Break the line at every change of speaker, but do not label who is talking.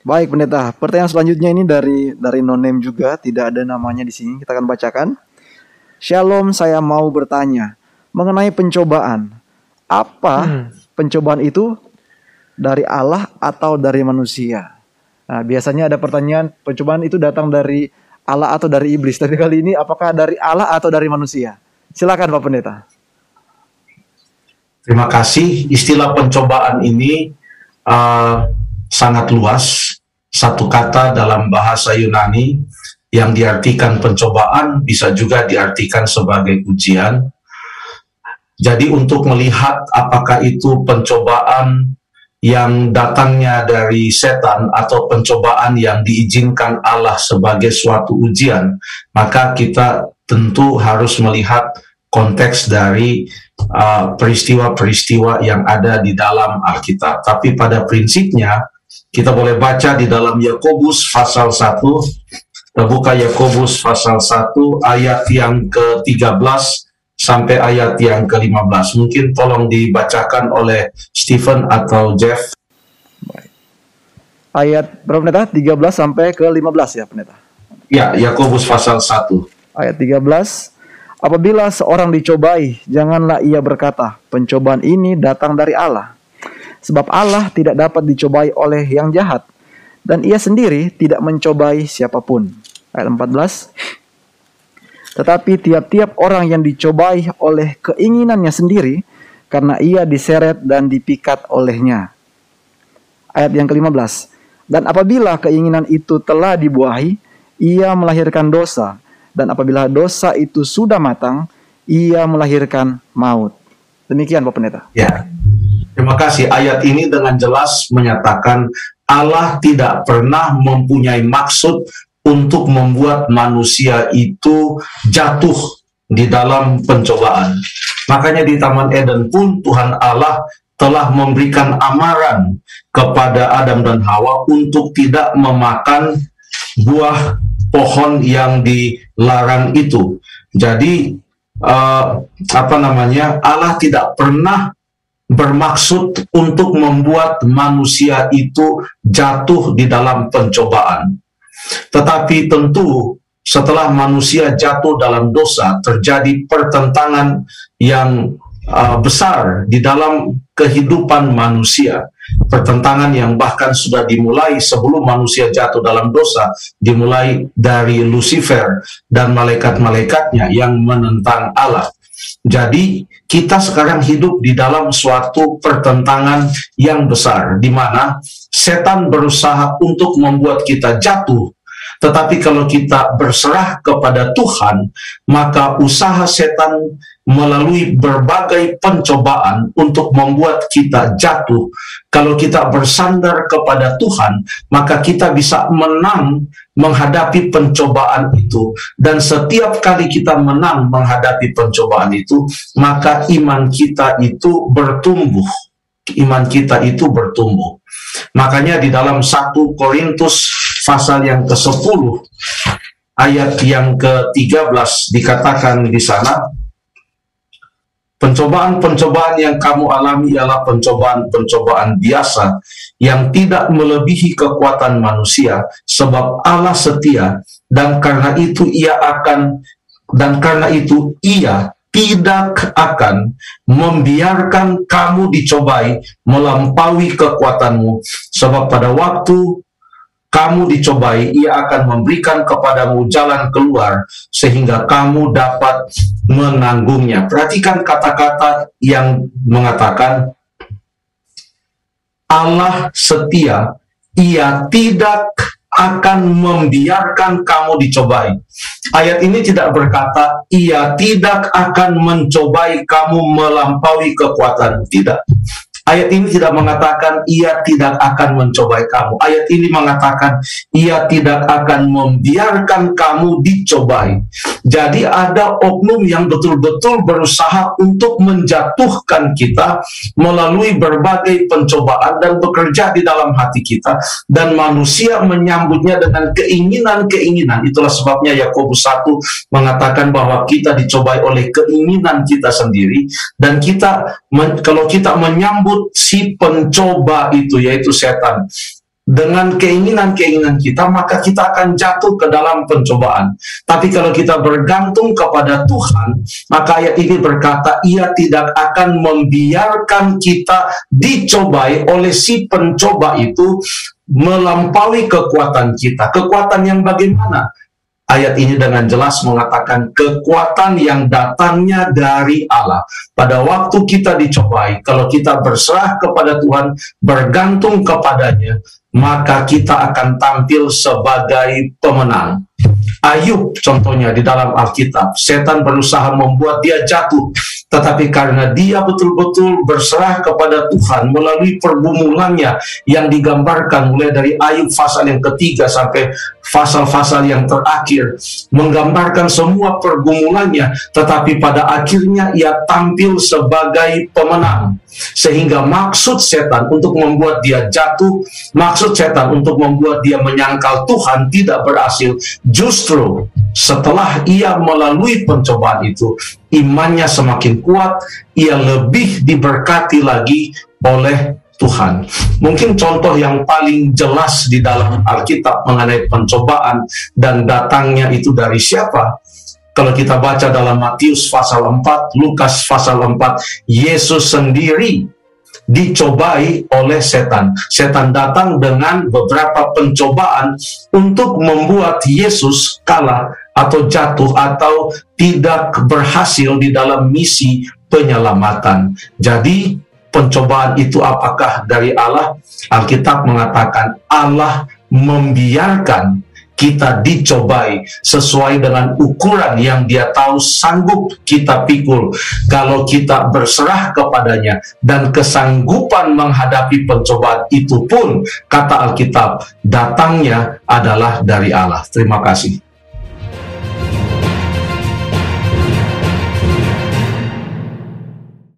Baik, pendeta. Pertanyaan selanjutnya ini dari dari no name juga, tidak ada namanya di sini. Kita akan bacakan. Shalom, saya mau bertanya mengenai pencobaan. Apa hmm. pencobaan itu dari Allah atau dari manusia? Nah, biasanya ada pertanyaan pencobaan itu datang dari Allah atau dari iblis. Tapi kali ini apakah dari Allah atau dari manusia? Silakan Pak Pendeta.
Terima kasih. Istilah pencobaan ini uh, sangat luas. Satu kata dalam bahasa Yunani yang diartikan pencobaan bisa juga diartikan sebagai ujian. Jadi untuk melihat apakah itu pencobaan yang datangnya dari setan atau pencobaan yang diizinkan Allah sebagai suatu ujian, maka kita tentu harus melihat konteks dari uh, peristiwa-peristiwa uh, yang ada di dalam Alkitab. Tapi pada prinsipnya kita boleh baca di dalam Yakobus pasal 1. Kita buka Yakobus pasal 1 ayat yang ke-13 sampai ayat yang ke-15. Mungkin tolong dibacakan oleh Stephen atau Jeff.
Ayat berapa pendeta? 13 sampai ke 15 ya pendeta?
Ya, Yakobus pasal 1.
Ayat 13. Apabila seorang dicobai, janganlah ia berkata, pencobaan ini datang dari Allah Sebab Allah tidak dapat dicobai oleh yang jahat, dan ia sendiri tidak mencobai siapa pun. Ayat 14. Tetapi tiap-tiap orang yang dicobai oleh keinginannya sendiri, karena ia diseret dan dipikat olehnya. Ayat yang ke-15. Dan apabila keinginan itu telah dibuahi, ia melahirkan dosa. Dan apabila dosa itu sudah matang, ia melahirkan maut. Demikian Bapak Pendeta.
Ya. Terima kasih. Ayat ini dengan jelas menyatakan Allah tidak pernah mempunyai maksud untuk membuat manusia itu jatuh di dalam pencobaan. Makanya di Taman Eden pun Tuhan Allah telah memberikan amaran kepada Adam dan Hawa untuk tidak memakan buah pohon yang dilarang itu. Jadi uh, apa namanya? Allah tidak pernah bermaksud untuk membuat manusia itu jatuh di dalam pencobaan. Tetapi tentu setelah manusia jatuh dalam dosa, terjadi pertentangan yang uh, besar di dalam kehidupan manusia. Pertentangan yang bahkan sudah dimulai sebelum manusia jatuh dalam dosa, dimulai dari Lucifer dan malaikat-malaikatnya yang menentang Allah. Jadi kita sekarang hidup di dalam suatu pertentangan yang besar di mana setan berusaha untuk membuat kita jatuh. Tetapi kalau kita berserah kepada Tuhan, maka usaha setan melalui berbagai pencobaan untuk membuat kita jatuh. Kalau kita bersandar kepada Tuhan, maka kita bisa menang menghadapi pencobaan itu. Dan setiap kali kita menang menghadapi pencobaan itu, maka iman kita itu bertumbuh. Iman kita itu bertumbuh. Makanya di dalam satu Korintus pasal yang ke-10 ayat yang ke-13 dikatakan di sana Pencobaan-pencobaan yang kamu alami ialah pencobaan-pencobaan biasa yang tidak melebihi kekuatan manusia sebab Allah setia dan karena itu ia akan dan karena itu ia tidak akan membiarkan kamu dicobai melampaui kekuatanmu. Sebab pada waktu kamu dicobai ia akan memberikan kepadamu jalan keluar sehingga kamu dapat menanggungnya perhatikan kata-kata yang mengatakan Allah setia ia tidak akan membiarkan kamu dicobai. Ayat ini tidak berkata, ia tidak akan mencobai kamu melampaui kekuatan. Tidak. Ayat ini tidak mengatakan ia tidak akan mencobai kamu. Ayat ini mengatakan ia tidak akan membiarkan kamu dicobai. Jadi ada oknum yang betul-betul berusaha untuk menjatuhkan kita melalui berbagai pencobaan dan bekerja di dalam hati kita dan manusia menyambutnya dengan keinginan-keinginan. Itulah sebabnya Yakobus 1 mengatakan bahwa kita dicobai oleh keinginan kita sendiri dan kita kalau kita menyambut si pencoba itu yaitu setan dengan keinginan-keinginan kita, maka kita akan jatuh ke dalam pencobaan. Tapi kalau kita bergantung kepada Tuhan, maka ayat ini berkata, ia tidak akan membiarkan kita dicobai oleh si pencoba itu melampaui kekuatan kita. Kekuatan yang bagaimana? Ayat ini dengan jelas mengatakan kekuatan yang datangnya dari Allah. Pada waktu kita dicobai, kalau kita berserah kepada Tuhan, bergantung kepadanya, maka kita akan tampil sebagai pemenang. Ayub contohnya di dalam Alkitab, setan berusaha membuat dia jatuh, tetapi karena dia betul-betul berserah kepada Tuhan melalui pergumulannya yang digambarkan mulai dari Ayub pasal yang ketiga sampai pasal-pasal yang terakhir, menggambarkan semua pergumulannya, tetapi pada akhirnya ia tampil sebagai pemenang. Sehingga maksud setan untuk membuat dia jatuh, maksud setan untuk membuat dia menyangkal Tuhan tidak berhasil, justru setelah ia melalui pencobaan itu, imannya semakin kuat, ia lebih diberkati lagi oleh Tuhan. Mungkin contoh yang paling jelas di dalam Alkitab mengenai pencobaan dan datangnya itu dari siapa? Kalau kita baca dalam Matius pasal 4, Lukas pasal 4, Yesus sendiri dicobai oleh setan. Setan datang dengan beberapa pencobaan untuk membuat Yesus kalah atau jatuh atau tidak berhasil di dalam misi penyelamatan. Jadi pencobaan itu apakah dari Allah? Alkitab mengatakan Allah membiarkan kita dicobai sesuai dengan ukuran yang dia tahu sanggup kita pikul kalau kita berserah kepadanya dan kesanggupan menghadapi pencobaan itu pun kata Alkitab datangnya adalah dari Allah. Terima kasih.